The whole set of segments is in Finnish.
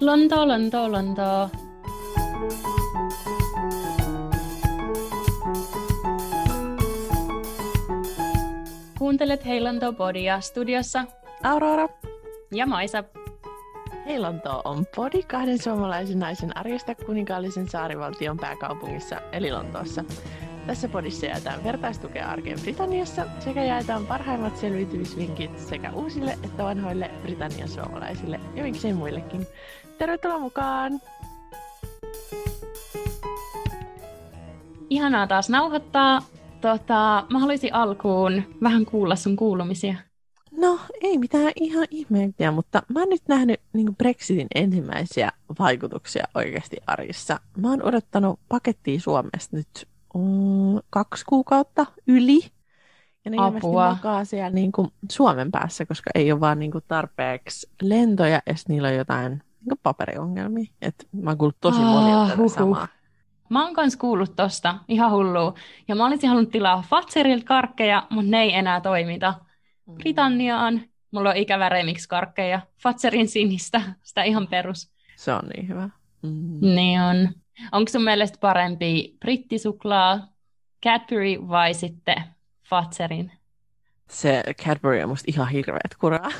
Lontoo, Lontoo, Lontoo. Kuuntelet Hei Lontoo-podia studiossa Aurora. ja Maisa. Hei Lonto on podi kahden suomalaisen naisen arjesta kuninkaallisen saarivaltion pääkaupungissa eli Lontoossa. Tässä podissa jaetaan vertaistukea arkeen Britanniassa sekä jaetaan parhaimmat selviytymisvinkit sekä uusille että vanhoille Britannian suomalaisille ja miksei muillekin. Tervetuloa mukaan! Ihanaa taas nauhoittaa. Tota, mä haluaisin alkuun vähän kuulla sun kuulumisia. No, ei mitään ihan ihmeempiä, mutta mä oon nyt nähnyt niin Brexitin ensimmäisiä vaikutuksia oikeasti arjessa. Mä oon odottanut pakettia Suomesta nyt mm, kaksi kuukautta yli. Ja ne ilmeisesti Apua. makaa siellä niin kuin Suomen päässä, koska ei ole vaan niin kuin tarpeeksi lentoja ja niillä on jotain niin kuin paperiongelmia. Et mä oon kuullut tosi Ah, monilta tätä huhuh. samaa. Mä oon kans kuullut tosta, ihan hullua. Ja mä olisin halunnut tilaa Fatserilta karkkeja, mutta ne ei enää toimita. Britanniaan. Mulla on ikävä remix-karkkeja. Fatserin sinistä, sitä ihan perus. Se on niin hyvä. Mm. Niin on. Onko sun mielestä parempi brittisuklaa, Cadbury vai sitten Fatserin? Se Cadbury on musta ihan hirveet kuraa.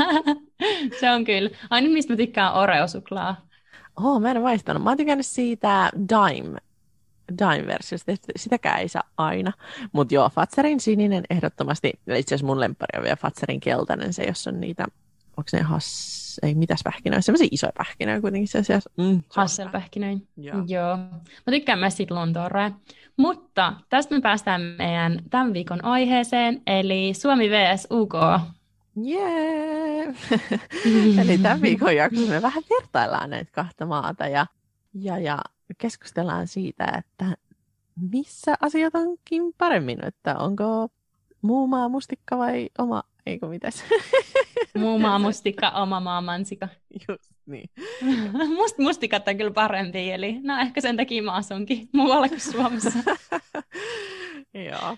Se on kyllä. Ainoa mistä mä tykkään Oreo-suklaa. Oh, mä en maistanut. Mä oon tykännyt siitä Dime, Dime-versiosta. Sitäkään ei saa aina. Mutta joo, Fatserin sininen ehdottomasti. Itse asiassa mun lemppari on vielä Fatserin keltainen, se jos on niitä, onko ne has, ei mitäs pähkinöitä, semmoisia isoja pähkinöitä kuitenkin se asiassa. Mm, se on Hasselpähkinöin. Joo. Joo. Mä tykkään myös siitä Lontoon Mutta tästä me päästään meidän tämän viikon aiheeseen, eli Suomi vs UK. Jee! Eli tämän viikon jaksossa me vähän vertaillaan näitä kahta maata ja, ja, ja keskustellaan siitä, että missä asiat onkin paremmin, että onko muu maa mustikka vai oma, eikö mitäs? Muu maa mustikka, oma maa mansika. Just niin. Must, mustikat on kyllä parempi, eli no ehkä sen takia mä asunkin muualla kuin Suomessa. Joo.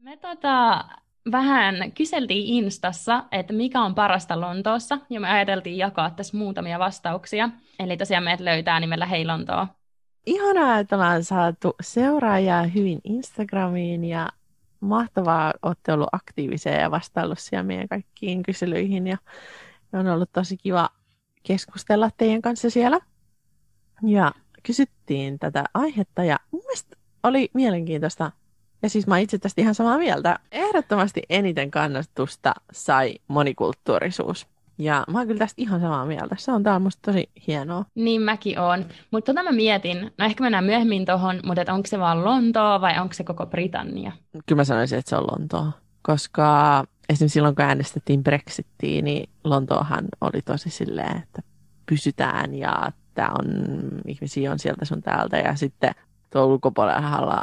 Me tota, vähän kyseltiin Instassa, että mikä on parasta Lontoossa, ja me ajateltiin jakaa tässä muutamia vastauksia. Eli tosiaan meidät löytää nimellä Hei Lontoo. Ihanaa, että ollaan saatu seuraajaa hyvin Instagramiin ja mahtavaa, olette ollut aktiivisia ja vastaillut siellä meidän kaikkiin kyselyihin ja on ollut tosi kiva keskustella teidän kanssa siellä. Ja kysyttiin tätä aihetta ja mun mielestä oli mielenkiintoista. Ja siis mä itse tästä ihan samaa mieltä. Ehdottomasti eniten kannatusta sai monikulttuurisuus. Ja mä oon kyllä tästä ihan samaa mieltä. Se on tää musta tosi hienoa. Niin mäkin oon. Mutta tota mä mietin, no ehkä mennään myöhemmin tohon, mutta onko se vaan Lontoo vai onko se koko Britannia? Kyllä mä sanoisin, että se on Lontoa. Koska esimerkiksi silloin, kun äänestettiin Brexittiä, niin Lontoohan oli tosi silleen, että pysytään ja että on, ihmisiä on sieltä sun täältä. Ja sitten tuo ulkopuolellahan,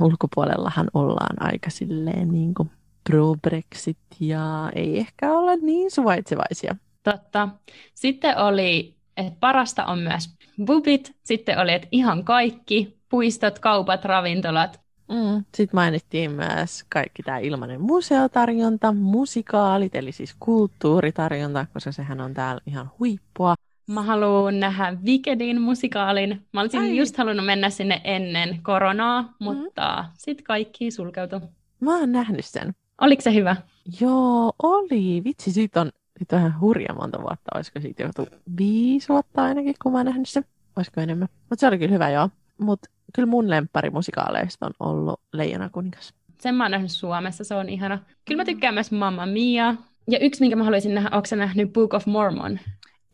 ulkopuolellahan ollaan aika silleen niin kuin pro-Brexit ja ei ehkä olla niin suvaitsevaisia. Totta. Sitten oli, että parasta on myös bubit. Sitten oli, että ihan kaikki, puistot, kaupat, ravintolat. Mm. Sitten mainittiin myös kaikki tämä ilmainen museotarjonta, musikaalit, eli siis kulttuuritarjonta, koska sehän on täällä ihan huippua. Mä haluan nähdä Wickedin musikaalin. Mä olisin Ai. just halunnut mennä sinne ennen koronaa, mutta sitten kaikki sulkeutui. Mä oon nähnyt sen. Oliko se hyvä? Joo, oli. Vitsi, siitä on, siitä on ihan hurja monta vuotta. Olisiko siitä joutu viisi vuotta ainakin, kun mä oon nähnyt sen. Olisiko enemmän? Mutta se oli kyllä hyvä, joo. Mutta kyllä mun lemppari musikaaleista on ollut Leijona kuningas. Sen mä oon nähnyt Suomessa, se on ihana. Kyllä mä tykkään myös Mamma Mia. Ja yksi, minkä mä haluaisin nähdä, onko nähnyt Book of Mormon?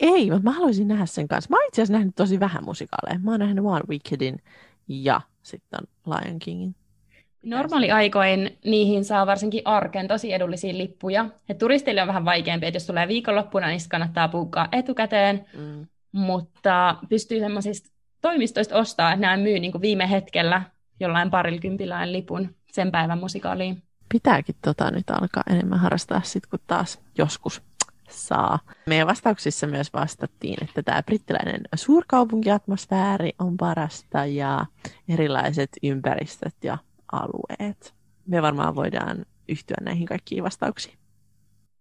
Ei, mutta mä haluaisin nähdä sen kanssa. Mä oon itse asiassa nähnyt tosi vähän musikaaleja. Mä oon nähnyt vaan Wickedin ja sitten Lion Kingin. Normaaliaikoin niihin saa varsinkin arkeen tosi edullisia lippuja. Et turisteille on vähän vaikeampi, että jos tulee viikonloppuna, niin kannattaa puukkaa etukäteen. Mm. Mutta pystyy semmoisista toimistoista ostaa, että nämä myy niin kuin viime hetkellä jollain parilla kympillään lipun sen päivän musikaaliin. Pitääkin tota nyt alkaa enemmän harrastaa sit, kun taas joskus saa. Meidän vastauksissa myös vastattiin, että tämä brittiläinen suurkaupunkiatmosfääri on parasta ja erilaiset ympäristöt ja alueet. Me varmaan voidaan yhtyä näihin kaikkiin vastauksiin.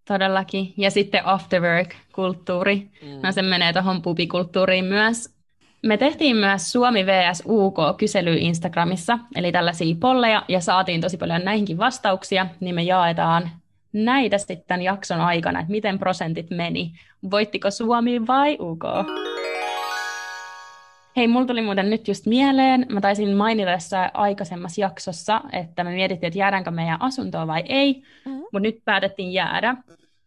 Todellakin. Ja sitten after work-kulttuuri. Mm. No se menee tuohon pubikulttuuriin myös. Me tehtiin myös Suomi vs UK-kysely Instagramissa, eli tällaisia polleja, ja saatiin tosi paljon näihinkin vastauksia, niin me jaetaan näitä sitten jakson aikana, että miten prosentit meni. Voittiko Suomi vai UK? Hei, mulla tuli muuten nyt just mieleen, mä taisin mainita tässä aikaisemmassa jaksossa, että me mietittiin, että jäädäänkö meidän asuntoa vai ei, mm-hmm. mutta nyt päätettiin jäädä.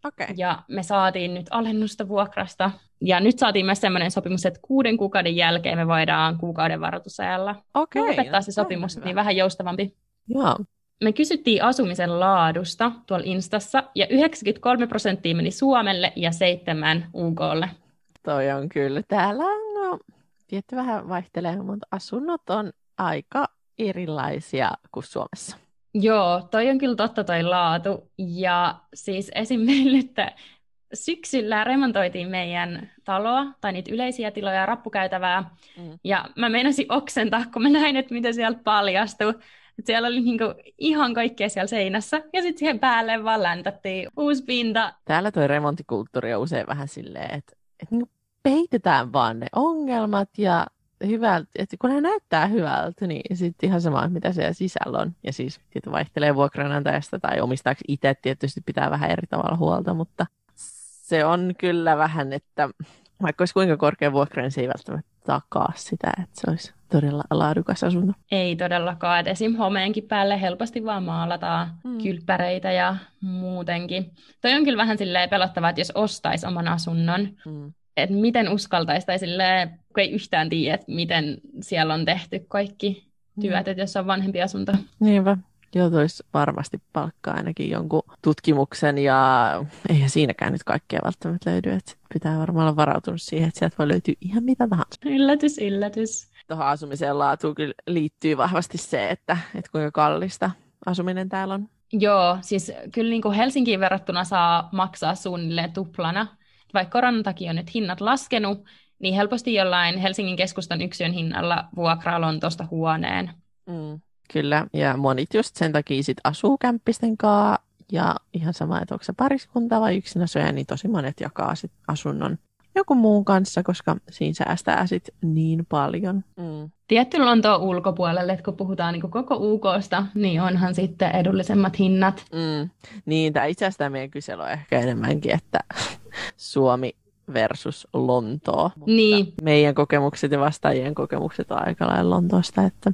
Okay. Ja me saatiin nyt alennusta vuokrasta. Ja nyt saatiin myös sellainen sopimus, että kuuden kuukauden jälkeen me voidaan kuukauden varoitusajalla okay, lopettaa se sopimus, niin vähän joustavampi. Joo. Me kysyttiin asumisen laadusta tuolla Instassa, ja 93 prosenttia meni Suomelle ja seitsemän UKlle. Toi on kyllä. Täällä on, no, tietty vähän vaihtelee, mutta asunnot on aika erilaisia kuin Suomessa. Joo, toi on kyllä totta toi laatu. Ja siis esim. meille syksyllä remontoitiin meidän taloa, tai niitä yleisiä tiloja, rappukäytävää, mm. ja mä meinasin oksentaa, kun mä näin, että mitä sieltä paljastui. Et siellä oli niinku ihan kaikkea siellä seinässä, ja sitten siihen päälle vaan läntättiin uusi pinta. Täällä toi remonttikulttuuri on usein vähän silleen, että, että niinku peitetään vaan ne ongelmat, ja hyvältä, että kun hän näyttää hyvältä, niin sitten ihan sama, mitä siellä sisällä on. Ja siis tietysti vaihtelee vuokranantajasta tai omistaakseni itse tietysti pitää vähän eri tavalla huolta, mutta se on kyllä vähän, että vaikka olisi kuinka korkea vuokra, niin se ei välttämättä takaa sitä, että se olisi todella laadukas asunto. Ei todellakaan, että esim. homeenkin päälle helposti vaan maalataan mm. kylppäreitä ja muutenkin. Toi on kyllä vähän silleen pelottavaa, että jos ostaisi oman asunnon, mm että miten uskaltaisi, tai silleen, kun ei yhtään tiedä, että miten siellä on tehty kaikki työt, mm. että jos on vanhempi asunto. Niinpä. Joutuisi varmasti palkkaa ainakin jonkun tutkimuksen ja eihän siinäkään nyt kaikkea välttämättä löydy. Että pitää varmaan olla varautunut siihen, että sieltä voi löytyä ihan mitä tahansa. Yllätys, yllätys. Tuohon asumiseen laatuun kyllä liittyy vahvasti se, että, että kuinka kallista asuminen täällä on. Joo, siis kyllä niin kuin Helsinkiin verrattuna saa maksaa suunnilleen tuplana vaikka koronan takia on nyt hinnat laskenut, niin helposti jollain Helsingin keskustan yksiön hinnalla vuokraa Lontoosta huoneen. Mm, kyllä, ja monit just sen takia sit asuu kämppisten kanssa, ja ihan sama, että onko se pariskunta vai yksin asuja, niin tosi monet jakaa sit asunnon joku muun kanssa, koska siinä säästää sit niin paljon. Mm. Tietty Lontoon ulkopuolelle, että kun puhutaan niin koko UKsta, niin onhan sitten edullisemmat hinnat. Mm. Niin, tai itse asiassa meidän kysely on ehkä enemmänkin, että Suomi versus Lontoo. Mutta niin. meidän kokemukset ja vastaajien kokemukset on aika lailla Lontoosta, että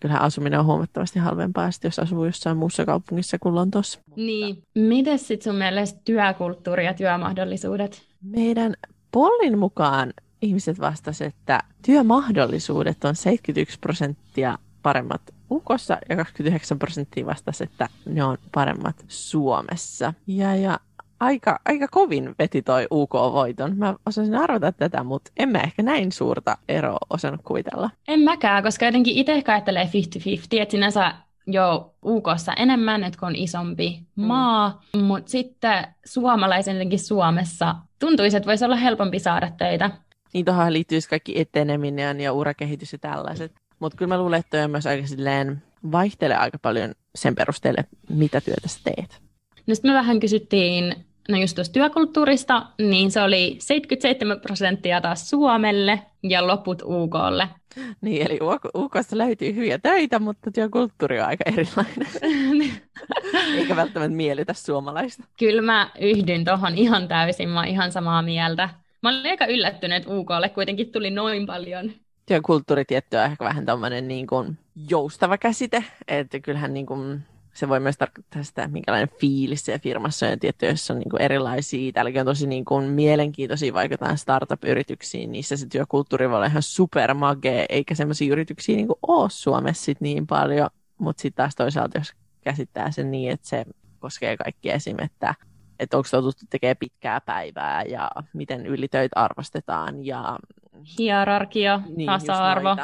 kyllähän asuminen on huomattavasti halvempaa, jos asuu jossain muussa kaupungissa kuin Lontoossa. Niin. Miten sitten sun mielestä työkulttuuri ja työmahdollisuudet? Meidän Pollin mukaan ihmiset vastasivat, että työmahdollisuudet on 71 prosenttia paremmat Ukossa ja 29 prosenttia vastasi, että ne on paremmat Suomessa. Ja, ja aika, aika kovin veti toi UK-voiton. Mä osasin arvata tätä, mutta en mä ehkä näin suurta eroa osannut kuvitella. En mäkään, koska jotenkin itse ajattelee 50-50, että sinänsä jo UKssa enemmän, että kun on isompi mm. maa, mutta sitten suomalaisen jotenkin Suomessa tuntuisi, että voisi olla helpompi saada töitä. Niin tuohon liittyisi kaikki eteneminen ja urakehitys ja tällaiset. Mutta kyllä mä luulen, että toi on myös aika silleen, vaihtelee aika paljon sen perusteelle, mitä työtä sä teet. No sitten me vähän kysyttiin no just tuosta työkulttuurista, niin se oli 77 prosenttia taas Suomelle ja loput UKlle. Niin, eli UKsta löytyy hyviä töitä, mutta työkulttuuri on aika erilainen. Eikä välttämättä miellytä suomalaista. Kyllä mä yhdyn tuohon ihan täysin, mä ihan samaa mieltä. Mä olin aika yllättynyt, että UKlle kuitenkin tuli noin paljon. Työkulttuuri tietty on ehkä vähän tämmöinen niin kuin joustava käsite, että kyllähän niin kuin se voi myös tarkoittaa sitä, minkälainen fiilis siellä firmassa on. Tietty, jos on niin kuin erilaisia, täälläkin on tosi niin kuin mielenkiintoisia vaikka startup-yrityksiin, niissä se työkulttuuri voi olla ihan supermagee, eikä sellaisia yrityksiä niin kuin ole Suomessa sit niin paljon. Mutta sitten taas toisaalta, jos käsittää sen niin, että se koskee kaikkia esim. että että onko totuttu tekemään pitkää päivää ja miten ylitöitä arvostetaan. Ja... Hierarkia, niin, tasa-arvo.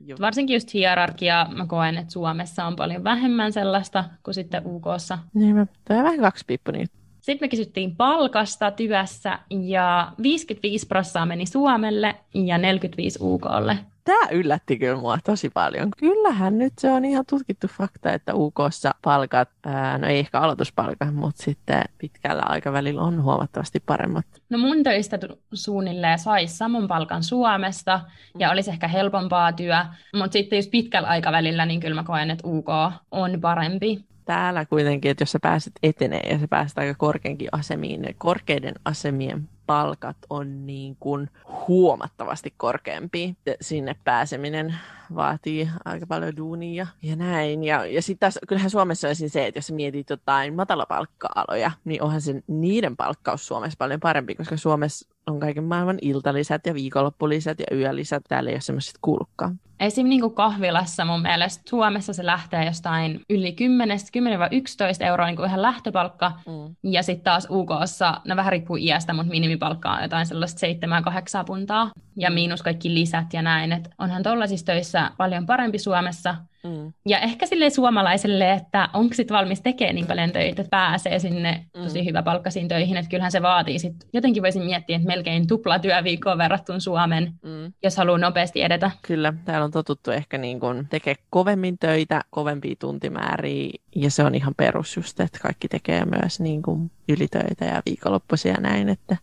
Just. Varsinkin just hierarkia, mä koen, että Suomessa on paljon vähemmän sellaista kuin sitten UKssa. Niin, tämä on vähän kaksi pippuni. Sitten me kysyttiin palkasta työssä ja 55 prosenttia meni Suomelle ja 45 UKlle. Tämä yllätti kyllä mua tosi paljon. Kyllähän nyt se on ihan tutkittu fakta, että UKssa palkat, ää, no ei ehkä aloituspalkat, mutta sitten pitkällä aikavälillä on huomattavasti paremmat. No mun töistä suunnilleen saisi saman palkan Suomesta ja olisi ehkä helpompaa työ, mutta sitten just pitkällä aikavälillä niin kyllä mä koen, että UK on parempi täällä kuitenkin, että jos sä pääset etenee ja sä pääset aika korkeinkin asemiin, korkeiden asemien palkat on niin kuin huomattavasti korkeampi. Sinne pääseminen vaatii aika paljon duunia ja näin. Ja, ja sitten taas, kyllähän Suomessa on se, että jos mietit jotain matalapalkka-aloja, niin onhan se niiden palkkaus Suomessa paljon parempi, koska Suomessa on kaiken maailman iltalisät ja viikonloppulisät ja yölisät. Täällä ei ole semmoiset kuulukaan. Esim. Niin kuin kahvilassa mun mielestä Suomessa se lähtee jostain yli 10, 10-11 euroa niin kuin ihan lähtöpalkka. Mm. Ja sitten taas UKssa, no vähän riippuu iästä, mutta minimipalkka on jotain sellaista 7-8 puntaa. Ja mm. miinus kaikki lisät ja näin. Et onhan tuollaisissa töissä paljon parempi Suomessa. Mm. Ja ehkä sille suomalaiselle, että onko sit valmis tekemään niin paljon töitä, että pääsee sinne mm. tosi hyvä palkkaisiin töihin, että kyllähän se vaatii sit, jotenkin voisin miettiä, että melkein tupla työviikkoa verrattuna Suomen, mm. jos haluaa nopeasti edetä. Kyllä, täällä on totuttu ehkä niin kun tekee kovemmin töitä, kovempia tuntimääriä, ja se on ihan perus just, että kaikki tekee myös niin kuin ylitöitä ja viikonloppuisia ja näin, että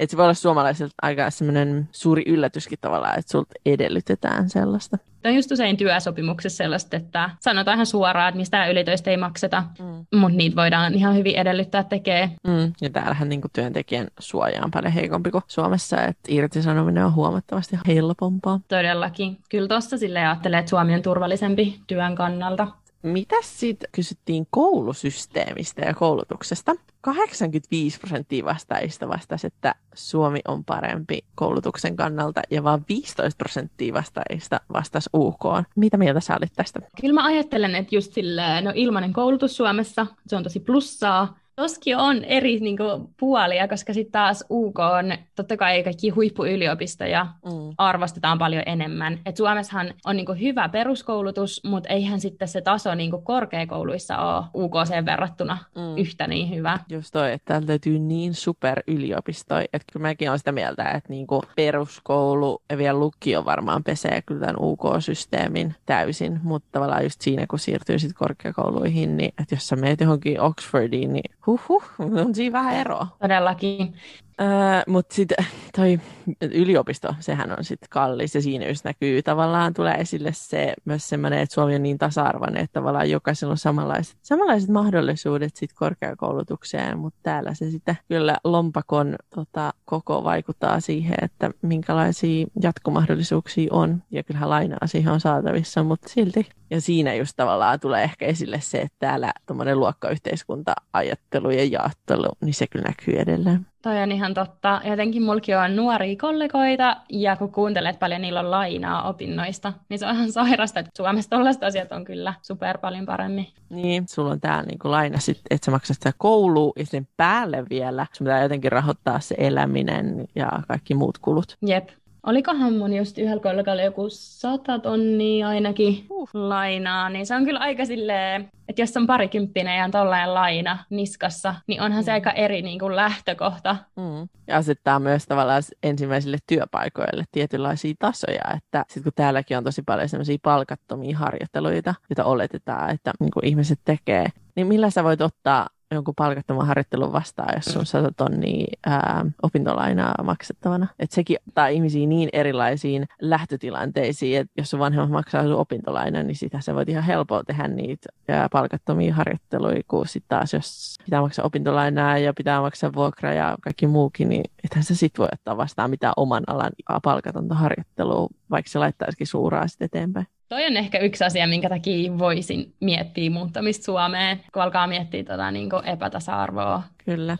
että se voi olla suomalaisilta aika semmoinen suuri yllätyskin tavallaan, että sulta edellytetään sellaista. Tämä on just usein työsopimuksessa sellaista, että sanotaan ihan suoraan, että mistään ylitöistä ei makseta, mm. mutta niitä voidaan ihan hyvin edellyttää tekee. Mm. Ja täällähän niin työntekijän suoja on paljon heikompi kuin Suomessa, että irtisanominen on huomattavasti helpompaa. Todellakin. Kyllä tuossa sille ajattelee, että Suomi on turvallisempi työn kannalta. Mitä sitten kysyttiin koulusysteemistä ja koulutuksesta? 85 prosenttia vastaajista vastasi, että Suomi on parempi koulutuksen kannalta ja vain 15 prosenttia vastaajista vastasi UK. Mitä mieltä sä olit tästä? Kyllä mä ajattelen, että just silleen, no ilmainen koulutus Suomessa, se on tosi plussaa, Toskin on eri niin kuin, puolia, koska sitten taas UK on totta kai kaikki huippuyliopistoja mm. arvostetaan paljon enemmän. Et Suomessahan on niin kuin, hyvä peruskoulutus, mutta eihän sitten se taso niin kuin, korkeakouluissa ole UK sen verrattuna mm. yhtä niin hyvä. Just toi, että täältä löytyy niin super yliopistoja, että kyllä mäkin olen sitä mieltä, että niin kuin, peruskoulu ja vielä lukio varmaan pesee kyllä tämän UK-systeemin täysin, mutta tavallaan just siinä, kun siirtyy sitten korkeakouluihin, niin että jos sä meet johonkin Oxfordiin, niin Huhhuh, on siinä vähän eroa. Todellakin. Öö, Mutta sitten toi yliopisto, sehän on sitten kallis ja siinä just näkyy tavallaan tulee esille se myös semmoinen, että Suomi on niin tasa-arvoinen, että tavallaan jokaisella on samanlaiset, samanlaiset mahdollisuudet sitten korkeakoulutukseen, mutta täällä se sitten kyllä lompakon tota, koko vaikuttaa siihen, että minkälaisia jatkomahdollisuuksia on ja kyllähän lainaa siihen on saatavissa, mutta silti. Ja siinä just tavallaan tulee ehkä esille se, että täällä tuommoinen luokkayhteiskunta-ajattelu ja jaottelu, niin se kyllä näkyy edelleen. Toi on ihan totta. Jotenkin mulki on nuoria kollegoita, ja kun kuuntelet paljon niillä on lainaa opinnoista, niin se on ihan sairasta, että Suomessa tällaiset asiat on kyllä super paljon paremmin. Niin, sulla on täällä niin laina sit, että sä maksat sitä koulua, ja sen päälle vielä sun pitää jotenkin rahoittaa se eläminen ja kaikki muut kulut. Jep. Olikohan mun just yhdellä kollegalla joku sata tonnia ainakin uh. lainaa, niin se on kyllä aika silleen, että jos on parikymppinen ja tollainen laina niskassa, niin onhan mm. se aika eri niin kuin lähtökohta. Mm. Ja asettaa myös tavallaan ensimmäisille työpaikoille tietynlaisia tasoja, että sitten kun täälläkin on tosi paljon semmoisia palkattomia harjoitteluita, joita oletetaan, että niin kuin ihmiset tekee, niin millä sä voit ottaa jonkun palkattoman harjoittelun vastaan, jos sun 100 tonnia ää, opintolainaa maksettavana. Että sekin ottaa ihmisiä niin erilaisiin lähtötilanteisiin, että jos sun vanhemmat maksaa sun opintolaina, niin sitä se voit ihan helpolla tehdä niitä ää, palkattomia harjoitteluja, kun sitten taas jos pitää maksaa opintolainaa ja pitää maksaa vuokra ja kaikki muukin, niin ethän sä sit voi ottaa vastaan mitään oman alan palkatonta harjoittelua, vaikka se laittaisikin suuraa sitten eteenpäin. Toi on ehkä yksi asia, minkä takia voisin miettiä muuttamista Suomeen, kun alkaa miettiä tota, niin epätasa-arvoa. Kyllä,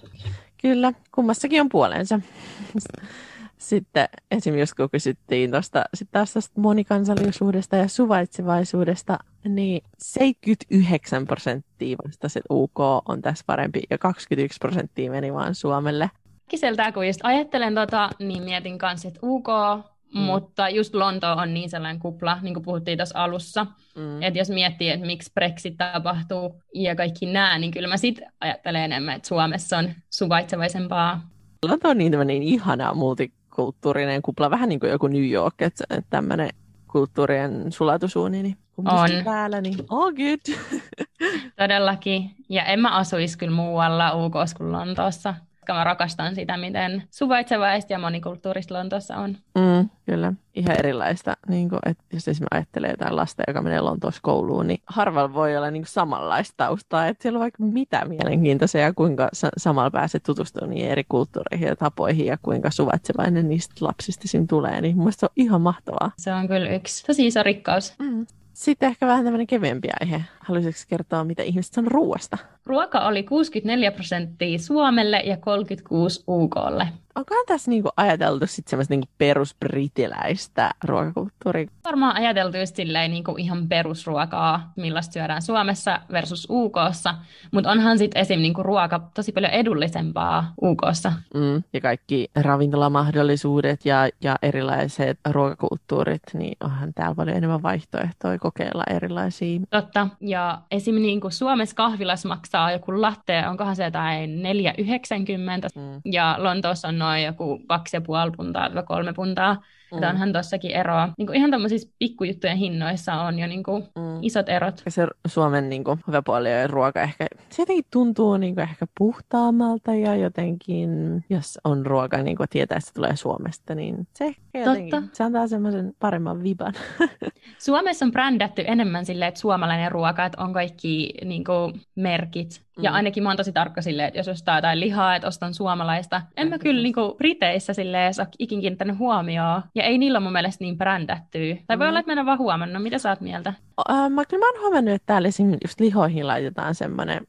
kyllä. Kummassakin on puolensa. Sitten esimerkiksi kun kysyttiin tuosta, sit taas tästä monikansallisuudesta ja suvaitsevaisuudesta, niin 79 prosenttia vastasi, että UK on tässä parempi ja 21 prosenttia meni vaan Suomelle. Kiseltää, kun just ajattelen tota, niin mietin kanssa, että UK Mm. Mutta just Lonto on niin sellainen kupla, niin kuin puhuttiin tuossa alussa. Mm. Että jos miettii, että miksi Brexit tapahtuu ja kaikki nämä, niin kyllä mä sitten ajattelen enemmän, että Suomessa on suvaitsevaisempaa. Lonto on niin tämmöinen ihana multikulttuurinen kupla, vähän niin kuin joku New York, että tämmöinen kulttuurien sulatusuuni, niin On. täällä, niin all good. Todellakin. Ja en mä asuisi kyllä muualla UK kuin Lontoossa. Koska mä rakastan sitä, miten suvaitsevaista ja monikulttuurista Lontoossa on. Mm, kyllä, ihan erilaista. Niin kuin, että jos esimerkiksi ajattelee jotain lasta, joka menee Lontoossa kouluun, niin harvalla voi olla niin kuin samanlaista taustaa. Että siellä on vaikka mitä mielenkiintoisia ja kuinka sa- samalla pääset tutustumaan niihin eri kulttuureihin ja tapoihin ja kuinka suvaitsevainen niistä lapsista siinä tulee. Niin mun se on ihan mahtavaa. Se on kyllä yksi tosi iso rikkaus. Mm. Sitten ehkä vähän tämmöinen kevyempi aihe. Haluaisitko kertoa, mitä ihmiset on ruoasta? Ruoka oli 64 prosenttia Suomelle ja 36 UKlle. Onkohan tässä niinku ajateltu sitten semmoista niinku perusbritiläistä ruokakulttuuria? Varmaan ajateltu just silleen niin kuin ihan perusruokaa, millaista syödään Suomessa versus UKssa, mutta onhan sitten esim. Niin kuin ruoka tosi paljon edullisempaa UKssa. Mm. Ja kaikki ravintolamahdollisuudet ja, ja erilaiset ruokakulttuurit, niin onhan täällä paljon enemmän vaihtoehtoja kokeilla erilaisia. Totta. Ja esim. Niin kuin Suomessa kahvilas maksaa joku latte, onkohan se jotain 4,90 Mm. ja Lontoossa on noin joku 2,5 puntaa tai 3 puntaa. Mm. Että onhan tossakin eroa. Niin kuin ihan tämmöisissä pikkujuttujen hinnoissa on jo niin kuin Mm. isot erot. Se Suomen niin kuin, hyvä puoli on ruoka ehkä, se jotenkin tuntuu niin kuin, ehkä puhtaammalta ja jotenkin, jos on ruoka, niin kuin tietää, että se tulee Suomesta, niin se ehkä jotenkin, Totta. se antaa semmoisen paremman viban. Suomessa on brändätty enemmän silleen, että suomalainen ruoka, että on kaikki niin kuin, merkit. Ja Mm. ainakin mä oon tosi tarkka silleen, että jos ostaa jotain lihaa, että ostan suomalaista. En mä kyllä niin kuin, Briteissä silleen ole ikin kiinnittänyt huomioon. Ja ei niillä ole mun mielestä niin brändättyä. Tai voi Mm. olla, että mä en vaan huomannut. Mitä sä oot mieltä? Äh, mä, kyllä mä oon huomannut, että täällä just lihoihin laitetaan semmoinen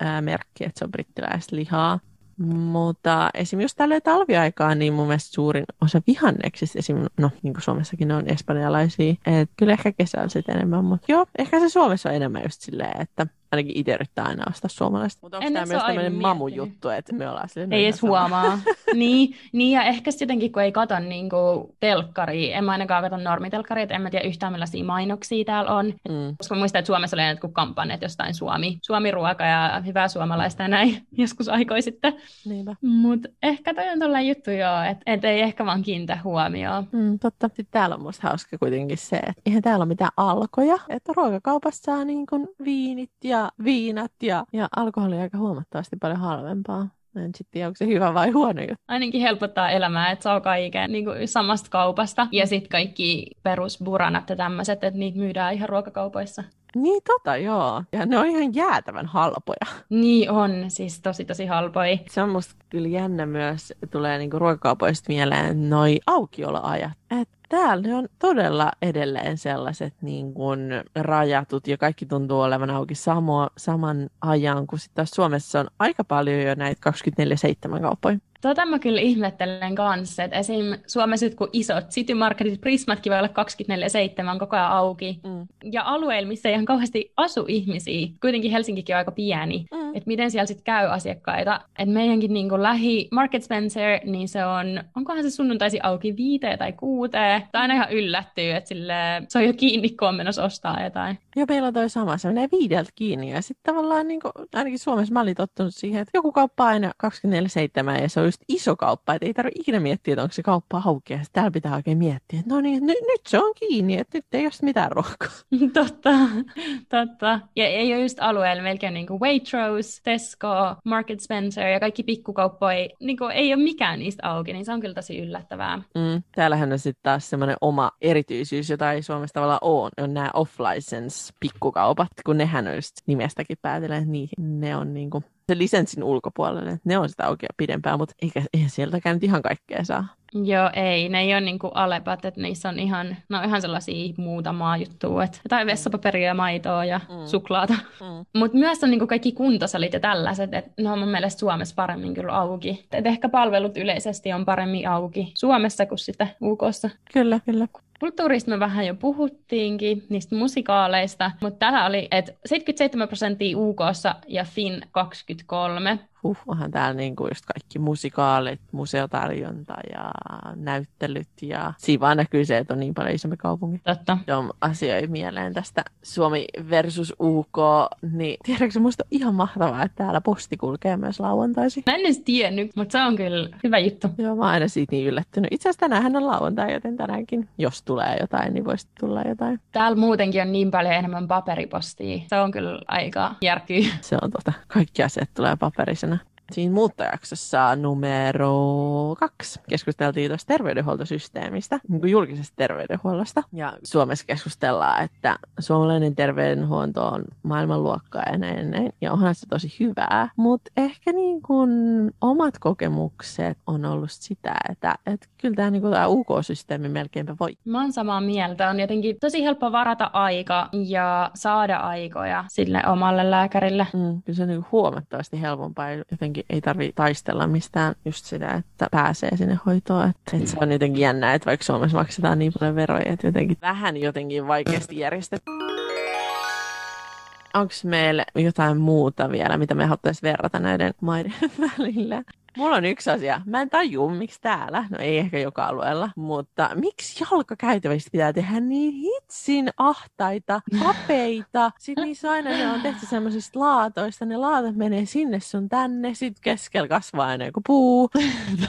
ää, merkki, että se on brittiläistä lihaa. Mutta esim. just tällä talviaikaan, niin mun mielestä suurin osa vihanneksista, esim. no niin kuin Suomessakin ne on espanjalaisia, että kyllä ehkä kesällä sitten enemmän, mutta joo, ehkä se Suomessa on enemmän just silleen, että ainakin itse yrittää aina ostaa suomalaista. Mutta onko tämä myös tämmöinen mamu miettinyt. juttu, että me ollaan silleen, no Ei edes sama. huomaa. niin, niin, ja ehkä jotenkin, kun ei kato niin kuin, telkkaria, en mä ainakaan kato normitelkkaria, että en mä tiedä yhtään millaisia mainoksia täällä on. Mm. Koska mä muistan, että Suomessa oli jotkut kampanjat jostain Suomi, Suomi-ruoka ja hyvää suomalaista ja näin joskus aikoi sitten. Niinpä. Mutta ehkä toi on tollainen juttu joo, että et ei ehkä vaan kiinnitä huomioon. Mm, totta. Sitten täällä on musta hauska kuitenkin se, että eihän täällä ole mitään alkoja. Että ruokakaupassa saa niin kuin viinit ja viinat ja, ja alkoholi aika huomattavasti paljon halvempaa. En sitten tiedä, onko se hyvä vai huono juttu. Ainakin helpottaa elämää, että saa kaiken niin kuin samasta kaupasta. Ja sitten kaikki perusburanat ja tämmöiset, että niitä myydään ihan ruokakaupoissa. Niin tota, joo. Ja ne on ihan jäätävän halpoja. Niin on, siis tosi tosi halpoi. Se on musta kyllä jännä myös, tulee niinku ruokakaupoista mieleen noi aukioloajat. Et täällä ne on todella edelleen sellaiset niin kuin rajatut ja kaikki tuntuu olevan auki samo, saman ajan, kun sitten taas Suomessa on aika paljon jo näitä 24-7 kauppoja. Tota mä kyllä ihmettelen kanssa, että esim. Suomessa nyt kun isot City Marketit, Prismatkin voi olla 24-7 koko ajan auki. Mm. Ja alueilla, missä ei ihan kauheasti asu ihmisiä, kuitenkin Helsinkikin on aika pieni, Mm. Että miten siellä sitten käy asiakkaita. Että meidänkin niin kuin lähi Market Spencer, niin se on, onkohan se sunnuntaisi auki viiteen tai kuuteen. Tai aina ihan yllättyy, että sille, se on jo kiinni, kun on menossa ostaa jotain. Joo, meillä on toi sama. Se menee viideltä kiinni. Ja sitten tavallaan, niin kuin, ainakin Suomessa mä olin tottunut siihen, että joku kauppa aina 24-7 ja se on just iso kauppa. Että ei tarvitse ikinä miettiä, että onko se kauppa auki. Ja täällä pitää oikein miettiä, että no niin, nyt, nyt se on kiinni, että nyt ei ole mitään ruokaa. totta, totta. Ja ei ole just alueella melkein niin kuin Waitrose, Tesco, Market Spencer ja kaikki pikkukauppoja, niin kuin ei ole mikään niistä auki, niin se on kyllä tosi yllättävää. Mm. Täällähän on sitten taas semmoinen oma erityisyys, jota ei Suomessa tavallaan ole, on nämä off-license pikkukaupat, kun nehän on just nimestäkin päätellen, että niihin ne on niinku se lisenssin ulkopuolelle, että ne on sitä auki pidempään, mutta eikä, eihän sieltäkään nyt ihan kaikkea saa. Joo, ei. Ne ei ole niin kuin alepat, että niissä on ihan, no ihan sellaisia muutamaa juttua, että jotain vessapaperia ja maitoa ja Mm. mm. suklaata. Mm. Mutta myös on niin kuin kaikki kuntosalit ja tällaiset, että ne on mun mielestä Suomessa paremmin kyllä auki. Et ehkä palvelut yleisesti on paremmin auki Suomessa kuin sitten UKssa. Kyllä, kyllä. Kulttuurista me vähän jo puhuttiinkin, niistä musikaaleista, mutta täällä oli, että 77 prosenttia UKssa ja Fin 23. huh, onhan täällä niinku just kaikki musikaalit, museotarjonta ja näyttelyt ja siinä vaan näkyy se, että on niin paljon isompi kaupunki. Totta. Joo, asioi mieleen tästä Suomi versus UK, niin tiedätkö musta on ihan mahtavaa, että täällä posti kulkee myös lauantaisin. Mä en edes tiennyt, mutta se on kyllä hyvä juttu. Joo, mä oon aina siitä niin yllättynyt. Itse asiassa tänään on lauantai, joten tänäänkin, jos tulee jotain, niin voisi tulla jotain. Täällä muutenkin on niin paljon enemmän paperipostia. Se on kyllä aika järkyy. Se on tota, kaikki asiat tulee paperisena. Siinä muuttojaksossa numero kaksi keskusteltiin tuosta terveydenhuoltosysteemistä, niin kuin julkisesta terveydenhuollosta. Ja Suomessa keskustellaan, että suomalainen terveydenhuolto on maailmanluokkaa ja näin näin. Ja onhan se tosi hyvää. Mutta ehkä niin kuin omat kokemukset on ollut sitä, että, että kyllä tämä, niin kuin tämä UK-systeemi melkeinpä voi. Mä oon samaa mieltä. On jotenkin tosi helppo varata aika ja saada aikoja sille omalle lääkärille. Mm, kyllä se on niin kuin huomattavasti helpompaa jotenkin ei tarvi taistella mistään just sitä, että pääsee sinne hoitoon. Että, että se on jotenkin jännää, että vaikka Suomessa maksetaan niin paljon veroja, että jotenkin vähän jotenkin vaikeasti järjestetty. Onko meillä jotain muuta vielä, mitä me haluttaisiin verrata näiden maiden välillä? Mulla on yksi asia. Mä en tajua, miksi täällä, no ei ehkä joka alueella, mutta miksi jalkakäytävistä pitää tehdä niin hitsin ahtaita, kapeita. Sitten niissä aina ne on tehty semmoisista laatoista. Ne laatat menee sinne sun tänne, sit keskellä kasvaa aina joku puu.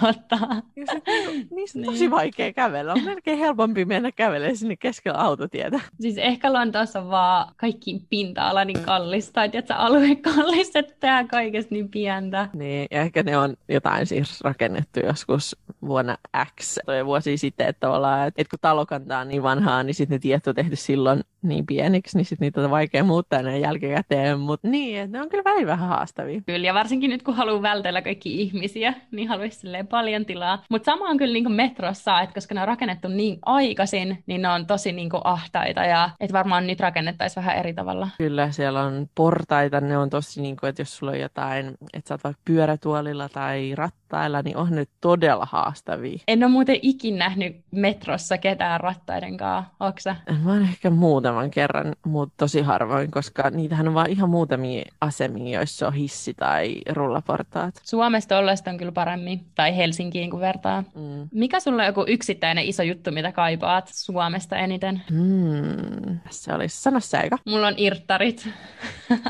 Totta. Ja sit niinku, niistä on tosi vaikea kävellä. On melkein helpompi mennä kävelemään sinne keskellä autotietä. Siis ehkä Lontoossa on vaan kaikki pinta-ala niin kallista, että alue kallista, että tehdään kaikesta niin pientä. Niin, ja ehkä ne on jotain siis rakennettu joskus vuonna X. Tai vuosi sitten, että, että, että kun talokanta on niin vanhaa, niin sitten ne tiet on tehty silloin niin pieniksi, niin sitten niitä on vaikea muuttaa näin jälkikäteen, mutta niin, että ne on kyllä välillä vähän haastavia. Kyllä, ja varsinkin nyt kun haluaa vältellä kaikki ihmisiä, niin haluaisi paljon tilaa. Mutta sama on kyllä niin metrossa, että koska ne on rakennettu niin aikaisin, niin ne on tosi niin ahtaita, ja että varmaan nyt rakennettaisiin vähän eri tavalla. Kyllä, siellä on portaita, ne on tosi niin kuin, että jos sulla on jotain, että sä oot vaikka pyörätuolilla tai rattailla, niin on nyt todella haastavia. En ole muuten ikin nähnyt metrossa ketään rattaiden kanssa, Oksa? Mä oon ehkä muutaman kerran, mutta tosi harvoin, koska niitähän on vaan ihan muutamia asemia, joissa on hissi tai rullaportaat. Suomesta ollesta on kyllä paremmin, tai Helsinkiin kun vertaa. Mm. Mikä sulla on joku yksittäinen iso juttu, mitä kaipaat Suomesta eniten? Mm. Se olisi sano säikä. Mulla on irttarit.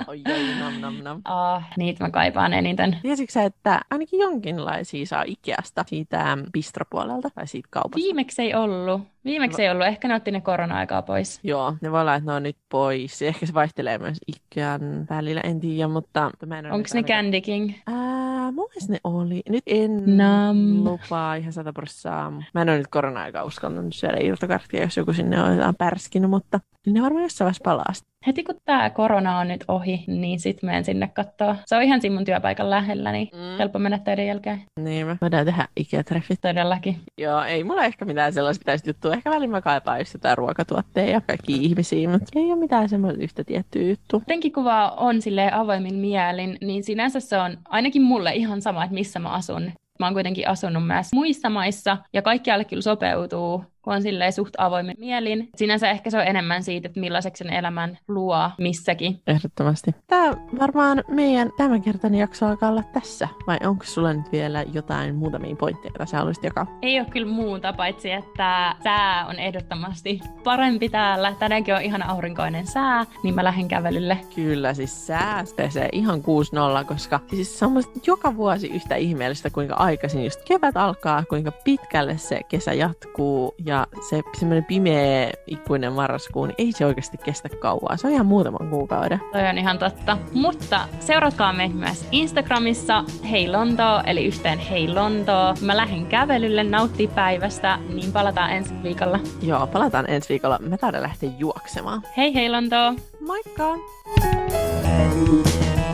Oi, oi, nam, nam, nam. Ah, niitä mä kaipaan eniten. Tiesitkö sä, että ainakin jonkinlaisia saa Ikeasta siitä bistropuolelta tai siitä kaupasta? Viimeksi ei ollut. Viimeksi ei ollut. Ehkä ne otti ne korona-aikaa pois. Joo, ne voi olla, että ne on nyt pois. Ehkä se vaihtelee myös Ikean välillä, en tiedä, mutta mä en Onko ne Candy King? Ää, mun mielestä ne oli. Nyt en Nam. lupaa ihan sata prosenttia. Mä en ole nyt korona-aikaa uskaltanut syödä irtokarkkia, jos joku sinne on jotain pärskinyt, mutta ne varmaan jossain vaiheessa palaa. Heti kun tämä korona on nyt ohi, niin sit menen sinne katsoa. Se on ihan siinä mun työpaikan lähellä, niin Mm. helppo mennä töiden jälkeen. Niin, me voidaan tehdä Ikea-treffit. Todellakin. Joo, ei mulla ehkä mitään sellaista pitäisi juttua. Ehkä välillä mä kaipaan just jotain ruokatuotteja ja kaikki ihmisiä, mutta ei ole mitään semmoista yhtä tiettyä juttua. Jotenkin kun vaan on sille avoimin mielin, niin sinänsä se on ainakin mulle ihan sama, että missä mä asun. Mä oon kuitenkin asunut myös muissa maissa ja kaikkialle kyllä sopeutuu, kun on silleen suht avoimin mielin. Sinänsä ehkä se on enemmän siitä, että millaiseksi sen elämän luo missäkin. Ehdottomasti. Tämä varmaan meidän tämänkertainen jakso alkaa olla tässä. Vai onko sulla nyt vielä jotain muutamia pointteja, joita sä haluaisit jakaa? Ei ole kyllä muuta, paitsi että sää on ehdottomasti parempi täällä. Tänäänkin on ihan aurinkoinen sää, niin mä lähden kävelylle. Kyllä, siis sää pesee ihan 6-0, koska siis se on joka vuosi yhtä ihmeellistä, kuinka aikaisin just kevät alkaa, kuinka pitkälle se kesä jatkuu ja se semmoinen pimeä ikuinen marraskuu, niin ei se oikeasti kestä kauaa. Se on ihan muutaman kuukauden. Toi on ihan totta. Mutta seuratkaa meitä myös Instagramissa Hei Lontoo, eli yhteen Hei Lontoo. Mä lähden kävelylle nauttii päivästä, niin palataan ensi viikolla. Joo, palataan ensi viikolla. Mä taidan lähteä juoksemaan. Hei Hei Lontoo! Moikka! Thank you.